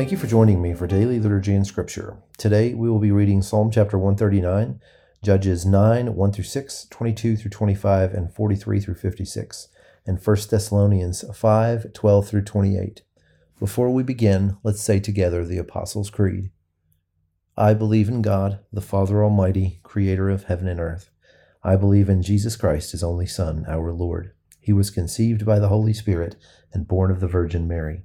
Thank you for joining me for Daily Liturgy and Scripture. Today we will be reading Psalm chapter 139, Judges 9, 1 through 6, 22 through 25, and 43 through 56, and 1 Thessalonians 5, 12 through 28. Before we begin, let's say together the Apostles' Creed. I believe in God, the Father Almighty, creator of heaven and earth. I believe in Jesus Christ, his only Son, our Lord. He was conceived by the Holy Spirit and born of the Virgin Mary.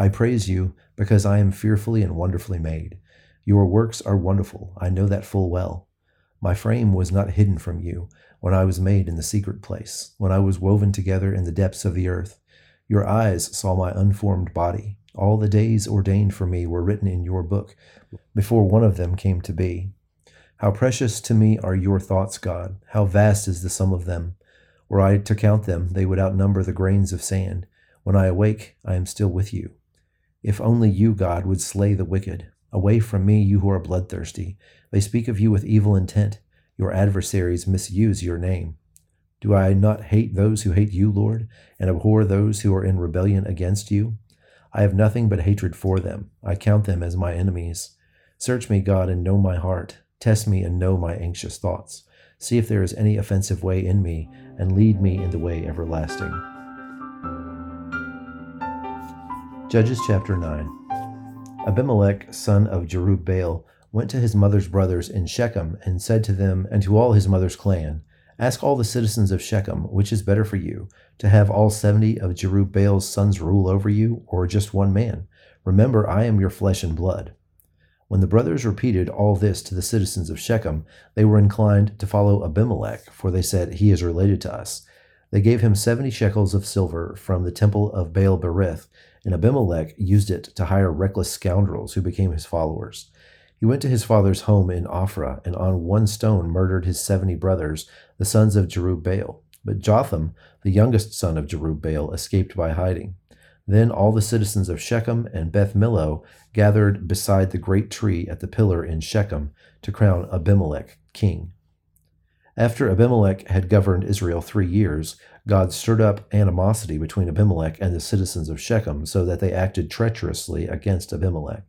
I praise you because I am fearfully and wonderfully made. Your works are wonderful, I know that full well. My frame was not hidden from you when I was made in the secret place, when I was woven together in the depths of the earth. Your eyes saw my unformed body. All the days ordained for me were written in your book before one of them came to be. How precious to me are your thoughts, God! How vast is the sum of them! Were I to count them, they would outnumber the grains of sand. When I awake, I am still with you. If only you, God, would slay the wicked. Away from me, you who are bloodthirsty. They speak of you with evil intent. Your adversaries misuse your name. Do I not hate those who hate you, Lord, and abhor those who are in rebellion against you? I have nothing but hatred for them. I count them as my enemies. Search me, God, and know my heart. Test me and know my anxious thoughts. See if there is any offensive way in me, and lead me in the way everlasting. Judges chapter 9. Abimelech, son of Jerubbaal, went to his mother's brothers in Shechem and said to them and to all his mother's clan, Ask all the citizens of Shechem, which is better for you, to have all seventy of Jerubbaal's sons rule over you, or just one man? Remember, I am your flesh and blood. When the brothers repeated all this to the citizens of Shechem, they were inclined to follow Abimelech, for they said, He is related to us. They gave him seventy shekels of silver from the temple of Baal Berith, and Abimelech used it to hire reckless scoundrels who became his followers. He went to his father's home in Ophrah, and on one stone murdered his seventy brothers, the sons of Jerubbaal. But Jotham, the youngest son of Jerubbaal, escaped by hiding. Then all the citizens of Shechem and Beth Millo gathered beside the great tree at the pillar in Shechem to crown Abimelech king. After Abimelech had governed Israel three years, God stirred up animosity between Abimelech and the citizens of Shechem so that they acted treacherously against Abimelech.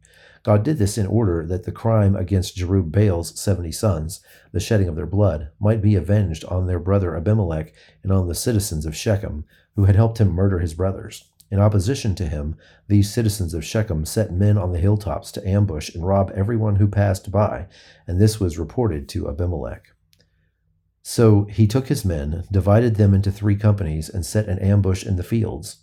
God did this in order that the crime against Jerubbaal's seventy sons, the shedding of their blood, might be avenged on their brother Abimelech and on the citizens of Shechem, who had helped him murder his brothers. In opposition to him, these citizens of Shechem set men on the hilltops to ambush and rob everyone who passed by, and this was reported to Abimelech. So he took his men, divided them into three companies, and set an ambush in the fields.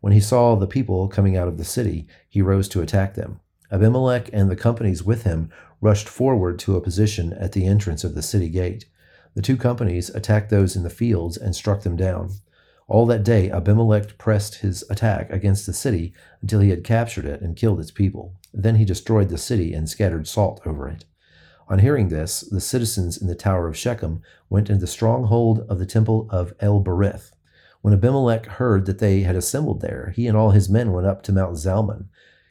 When he saw the people coming out of the city, he rose to attack them. Abimelech and the companies with him rushed forward to a position at the entrance of the city gate. The two companies attacked those in the fields and struck them down. All that day, Abimelech pressed his attack against the city until he had captured it and killed its people. Then he destroyed the city and scattered salt over it. On hearing this, the citizens in the tower of Shechem went into the stronghold of the temple of El Berith. When Abimelech heard that they had assembled there, he and all his men went up to Mount Zalmon.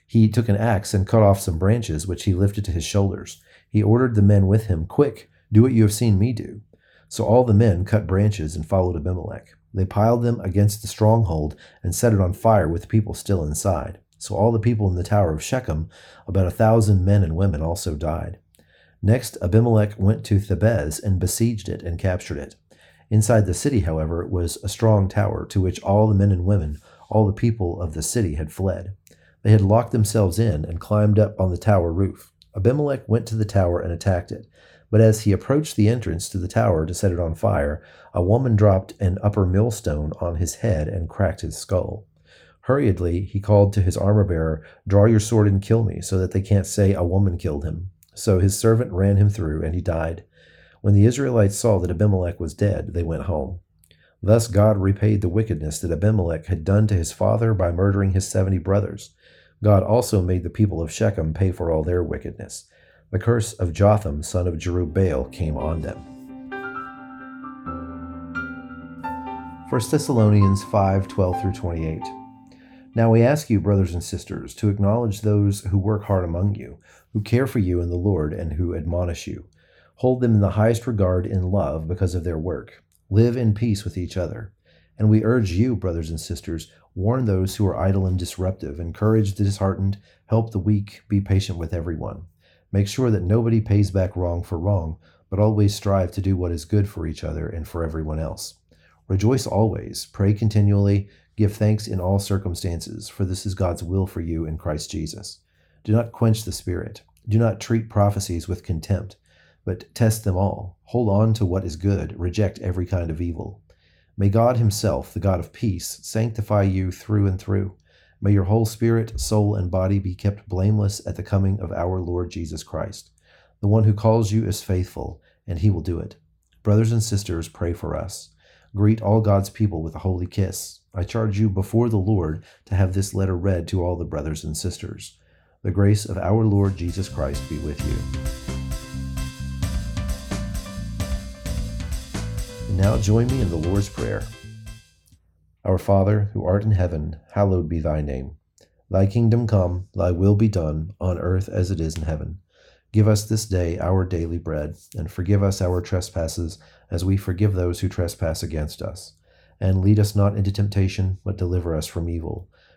He took an axe and cut off some branches, which he lifted to his shoulders. He ordered the men with him, Quick, do what you have seen me do. So all the men cut branches and followed Abimelech. They piled them against the stronghold and set it on fire with the people still inside. So all the people in the tower of Shechem, about a thousand men and women, also died. Next, Abimelech went to Thebez and besieged it and captured it. Inside the city, however, was a strong tower to which all the men and women, all the people of the city, had fled. They had locked themselves in and climbed up on the tower roof. Abimelech went to the tower and attacked it. But as he approached the entrance to the tower to set it on fire, a woman dropped an upper millstone on his head and cracked his skull. Hurriedly, he called to his armor bearer, Draw your sword and kill me, so that they can't say a woman killed him. So his servant ran him through, and he died. When the Israelites saw that Abimelech was dead, they went home. Thus God repaid the wickedness that Abimelech had done to his father by murdering his seventy brothers. God also made the people of Shechem pay for all their wickedness. The curse of Jotham, son of Jerubbaal, came on them. 1 Thessalonians 5 12 through 28. Now we ask you, brothers and sisters, to acknowledge those who work hard among you, who care for you in the Lord, and who admonish you. Hold them in the highest regard in love because of their work. Live in peace with each other. And we urge you, brothers and sisters, warn those who are idle and disruptive, encourage the disheartened, help the weak, be patient with everyone. Make sure that nobody pays back wrong for wrong, but always strive to do what is good for each other and for everyone else. Rejoice always, pray continually, give thanks in all circumstances, for this is God's will for you in Christ Jesus. Do not quench the Spirit. Do not treat prophecies with contempt, but test them all. Hold on to what is good, reject every kind of evil. May God Himself, the God of peace, sanctify you through and through. May your whole spirit, soul, and body be kept blameless at the coming of our Lord Jesus Christ. The one who calls you is faithful, and He will do it. Brothers and sisters, pray for us. Greet all God's people with a holy kiss. I charge you before the Lord to have this letter read to all the brothers and sisters. The grace of our Lord Jesus Christ be with you. And now join me in the Lord's Prayer. Our Father, who art in heaven, hallowed be thy name. Thy kingdom come, thy will be done, on earth as it is in heaven. Give us this day our daily bread, and forgive us our trespasses, as we forgive those who trespass against us. And lead us not into temptation, but deliver us from evil.